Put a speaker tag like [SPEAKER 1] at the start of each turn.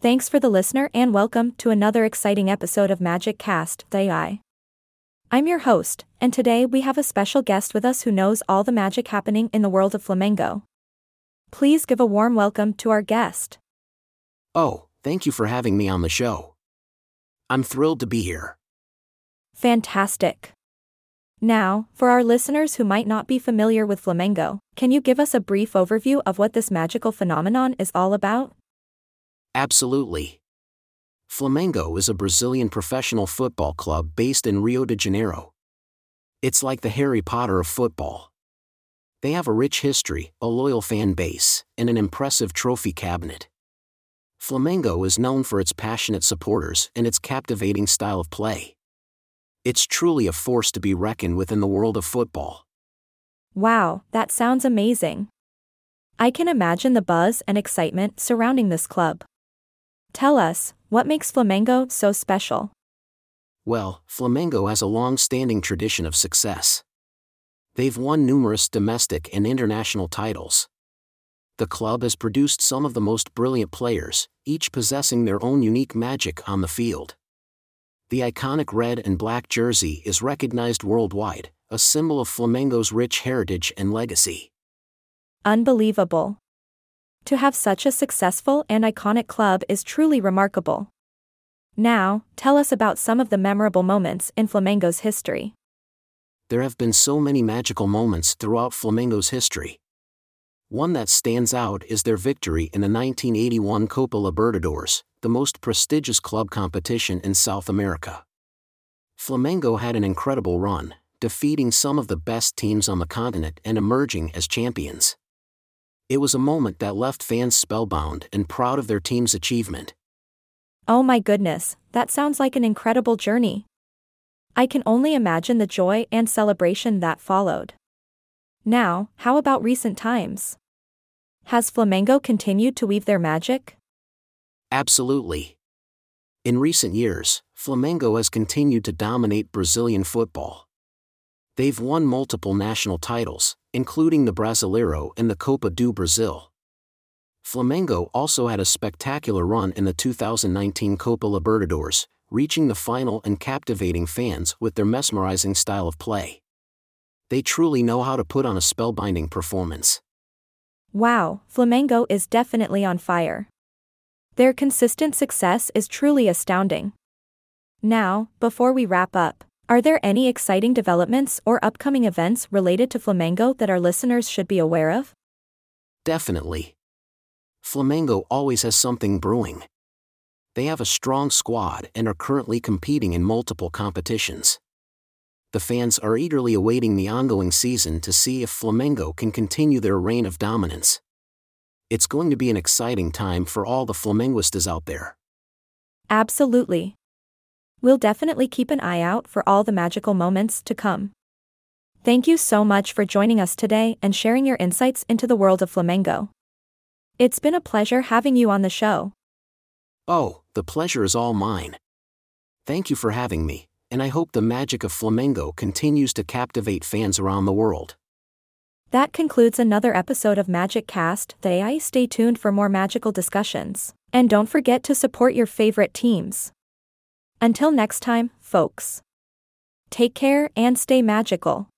[SPEAKER 1] Thanks for the listener and welcome to another exciting episode of Magic Cast, the AI. I'm your host, and today we have a special guest with us who knows all the magic happening in the world of Flamengo. Please give a warm welcome to our guest.
[SPEAKER 2] Oh, thank you for having me on the show. I'm thrilled to be here.
[SPEAKER 1] Fantastic. Now, for our listeners who might not be familiar with Flamengo, can you give us a brief overview of what this magical phenomenon is all about?
[SPEAKER 2] Absolutely. Flamengo is a Brazilian professional football club based in Rio de Janeiro. It's like the Harry Potter of football. They have a rich history, a loyal fan base, and an impressive trophy cabinet. Flamengo is known for its passionate supporters and its captivating style of play. It's truly a force to be reckoned with in the world of football.
[SPEAKER 1] Wow, that sounds amazing. I can imagine the buzz and excitement surrounding this club. Tell us, what makes Flamengo so special?
[SPEAKER 2] Well, Flamengo has a long standing tradition of success. They've won numerous domestic and international titles. The club has produced some of the most brilliant players, each possessing their own unique magic on the field. The iconic red and black jersey is recognized worldwide, a symbol of Flamengo's rich heritage and legacy.
[SPEAKER 1] Unbelievable. To have such a successful and iconic club is truly remarkable. Now, tell us about some of the memorable moments in Flamengo's history.
[SPEAKER 2] There have been so many magical moments throughout Flamengo's history. One that stands out is their victory in the 1981 Copa Libertadores, the most prestigious club competition in South America. Flamengo had an incredible run, defeating some of the best teams on the continent and emerging as champions. It was a moment that left fans spellbound and proud of their team's achievement.
[SPEAKER 1] Oh my goodness, that sounds like an incredible journey. I can only imagine the joy and celebration that followed. Now, how about recent times? Has Flamengo continued to weave their magic?
[SPEAKER 2] Absolutely. In recent years, Flamengo has continued to dominate Brazilian football. They've won multiple national titles, including the Brasileiro and the Copa do Brasil. Flamengo also had a spectacular run in the 2019 Copa Libertadores, reaching the final and captivating fans with their mesmerizing style of play. They truly know how to put on a spellbinding performance.
[SPEAKER 1] Wow, Flamengo is definitely on fire. Their consistent success is truly astounding. Now, before we wrap up, are there any exciting developments or upcoming events related to Flamengo that our listeners should be aware of?
[SPEAKER 2] Definitely. Flamengo always has something brewing. They have a strong squad and are currently competing in multiple competitions. The fans are eagerly awaiting the ongoing season to see if Flamengo can continue their reign of dominance. It's going to be an exciting time for all the Flamenguistas out there.
[SPEAKER 1] Absolutely. We'll definitely keep an eye out for all the magical moments to come. Thank you so much for joining us today and sharing your insights into the world of Flamengo. It's been a pleasure having you on the show.
[SPEAKER 2] Oh, the pleasure is all mine. Thank you for having me, and I hope the magic of Flamengo continues to captivate fans around the world.
[SPEAKER 1] That concludes another episode of Magic Cast. The AI stay tuned for more magical discussions. And don't forget to support your favorite teams. Until next time, folks. Take care and stay magical.